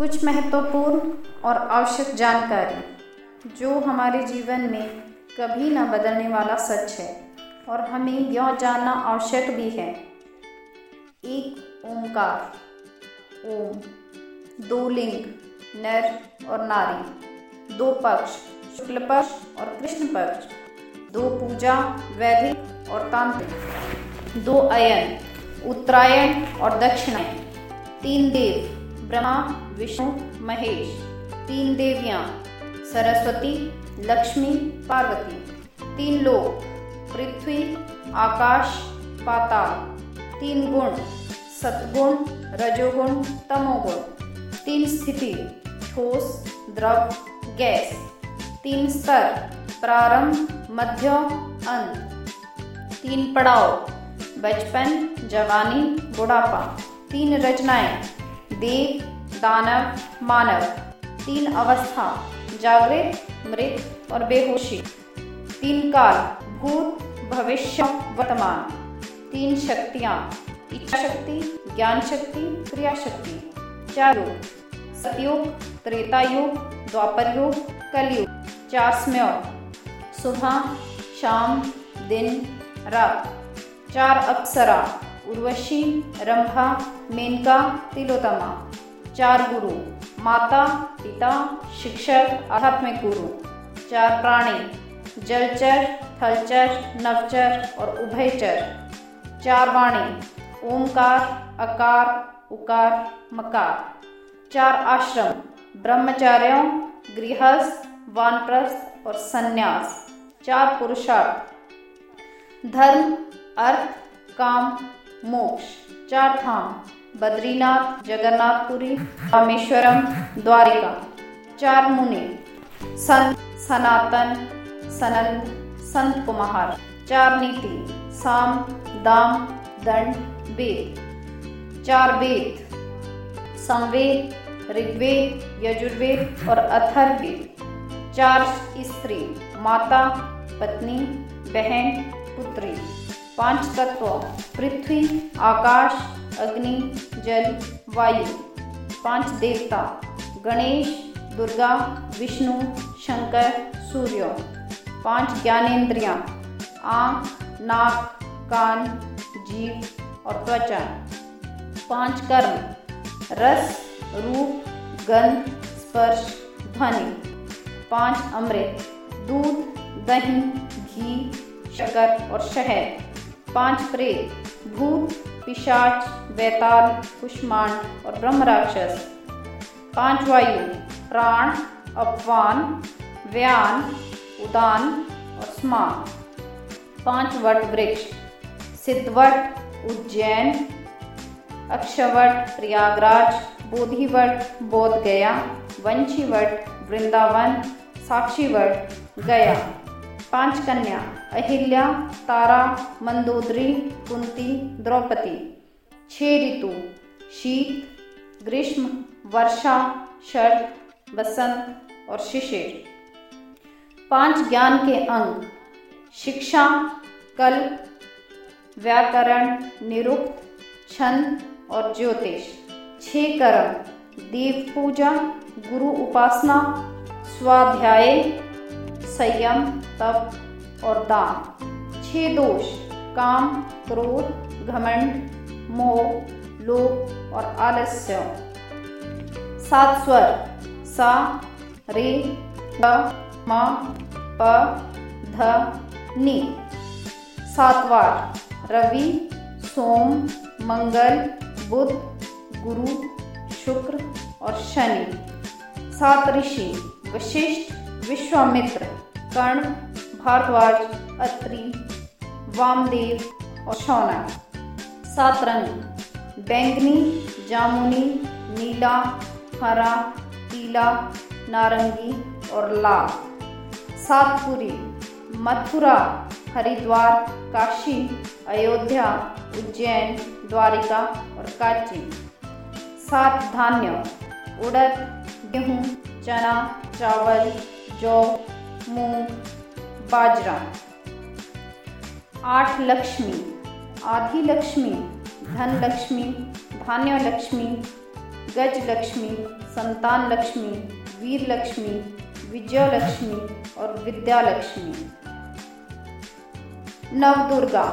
कुछ महत्वपूर्ण और आवश्यक जानकारी, जो हमारे जीवन में कभी न बदलने वाला सच है और हमें यह जानना आवश्यक भी है। एक ओंकार, ओम, दो लिंग, नर और नारी, दो पक्ष, शुक्ल पक्ष और कृष्ण पक्ष, दो पूजा, वैदिक और तांत्रिक, दो अयन, उत्तरायण और दक्षिणायन, तीन देव। ब्रह्मा, विष्णु, महेश, तीन देवियाँ, सरस्वती, लक्ष्मी, पार्वती। तीन लोक, पृथ्वी, आकाश, पाताल। तीन गुण सतगुण रजोगुण, तमोगुण। तीन स्थिति, ठोस, द्रव, गैस। तीन स्तर, प्रारंभ, मध्य, अंत। तीन पड़ाव, बचपन, जवानी, बुढ़ापा। तीन रचनाएँ देव, दानव, मानव, तीन अवस्था, जागृत, मृत और बेहोशी। तीन काल, भूत, भविष्य, वर्तमान। तीन शक्तियाँ इच्छा शक्ति ज्ञान शक्ति क्रिया शक्ति चार योग, सतयुग त्रेता युग द्वापर युग कलयुग। चार स्मय, सुबह, शाम, दिन, रात। चार अप्सरा उर्वशी, रंभा, मेनका तिलोतमा चार गुरु, माता, पिता, शिक्षक, आध्यात्मिक गुरु। चार प्राणी, जलचर, थलचर, नवचर और उभयचर। चार वाणी, ओंकार, अकार, उकार, मकार। चार आश्रम, ब्रह्मचार्यों, गृहस्थ, वानप्रस्थ और सन्यास। चार पुरुषार्थ। धर्म, अर्थ, काम मोक्ष। चार धाम। बद्रीनाथ, जगन्नाथपुरी, रामेश्वरम, द्वारिका। चार मुनि। संत सनातन सनंद संत कुमार। चार नीति। साम, दाम, दंड, वेद। चार वेद। संवेद, ऋग्वेद, यजुर्वेद और अथर्वेद चार स्त्री। माता, पत्नी, बहन, पुत्री। पाँच तत्व पृथ्वी, आकाश, अग्नि, जल, वायु। पाँच देवता, गणेश, दुर्गा, विष्णु, शंकर, सूर्य। पाँच ज्ञानेन्द्रियाँ, आँख, नाक, कान, जीव और त्वचा। पाँच कर्म, रस, रूप, गंध, स्पर्श, ध्वनि। पाँच अमृत, दूध, दही, घी शकर और शहद। पाँच प्रेत, भूत, पिशाच, वैताल, कुष्मांड और ब्रह्म राक्षस पाँच वायु, प्राण, अपवान, व्यान, उदान और स्मान पाँच वट वृक्ष, सिद्धवट, उज्जैन, अक्षवट, प्रयागराज, बोधिवट बोध गया वंशीवट, वृंदावन, साक्षीवट, गया। पाँच कन्या अहिल्या, तारा, मंदोदरी, कुंती, द्रौपदी। छह ऋतु, शीत, ग्रीष्म, वर्षा, शरद बसंत और शिशिर। पाँच ज्ञान के अंग, शिक्षा, कल, व्याकरण, निरुक्त, छंद और ज्योतिष। छह कर्म, देव पूजा, गुरु उपासना, स्वाध्याय संयम, तप और दान छह दोष, काम, क्रोध, घमंड, मोह, लोभ और आलस्य। सात स्वर, सा, रे, ग, म, प, ध, नि। सातवार रवि, सोम, मंगल, बुध, गुरु, शुक्र और शनि। सात ऋषि, वशिष्ठ, विश्वामित्र। कर्ण, भारद्वाज, अत्रि, वामदेव और शौनक सात रंग। बैंगनी, जामुनी, नीला, हरा, पीला, नारंगी और लाल। सातपुरी मथुरा, हरिद्वार, काशी, अयोध्या, उज्जैन, द्वारिका और काची सात धान्य। उड़द, गेहूँ, चना, चावल, जौ मूंग बाजरा, आठ लक्ष्मी, आधी लक्ष्मी, धन लक्ष्मी, धान्य लक्ष्मी, गज लक्ष्मी, संतान लक्ष्मी, वीर लक्ष्मी, विजय लक्ष्मी और विद्या लक्ष्मी। नवदुर्गा,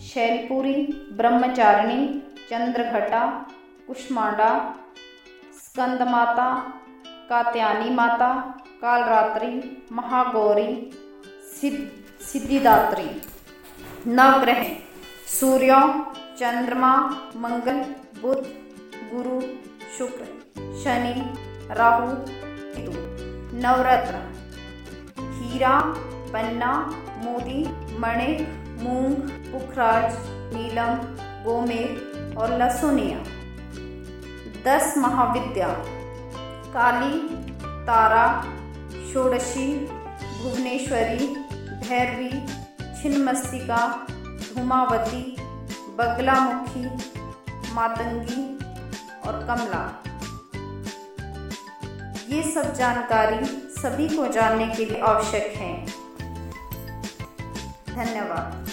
शैलपुरी, ब्रह्मचारिणी, चंद्रघटा, कुष्मांडा, स्कंदमाता कात्यानी माता कालरात्रि, महागौरी सिद्धिदात्री। नवग्रह, सूर्य, चंद्रमा, मंगल, बुध, गुरु, शुक्र, शनि, राहु, केतु। नवरत्न हीरा, पन्ना, मोती मणिक मूंग, पुखराज, नीलम, गोमेर और लसुनिया। दस महाविद्या। काली, तारा षोडशी, भुवनेश्वरी, भैरवी छिन्नमस्तिका धूमावती, बगलामुखी, मातंगी और कमला। ये सब जानकारी सभी को जानने के लिए आवश्यक है। धन्यवाद।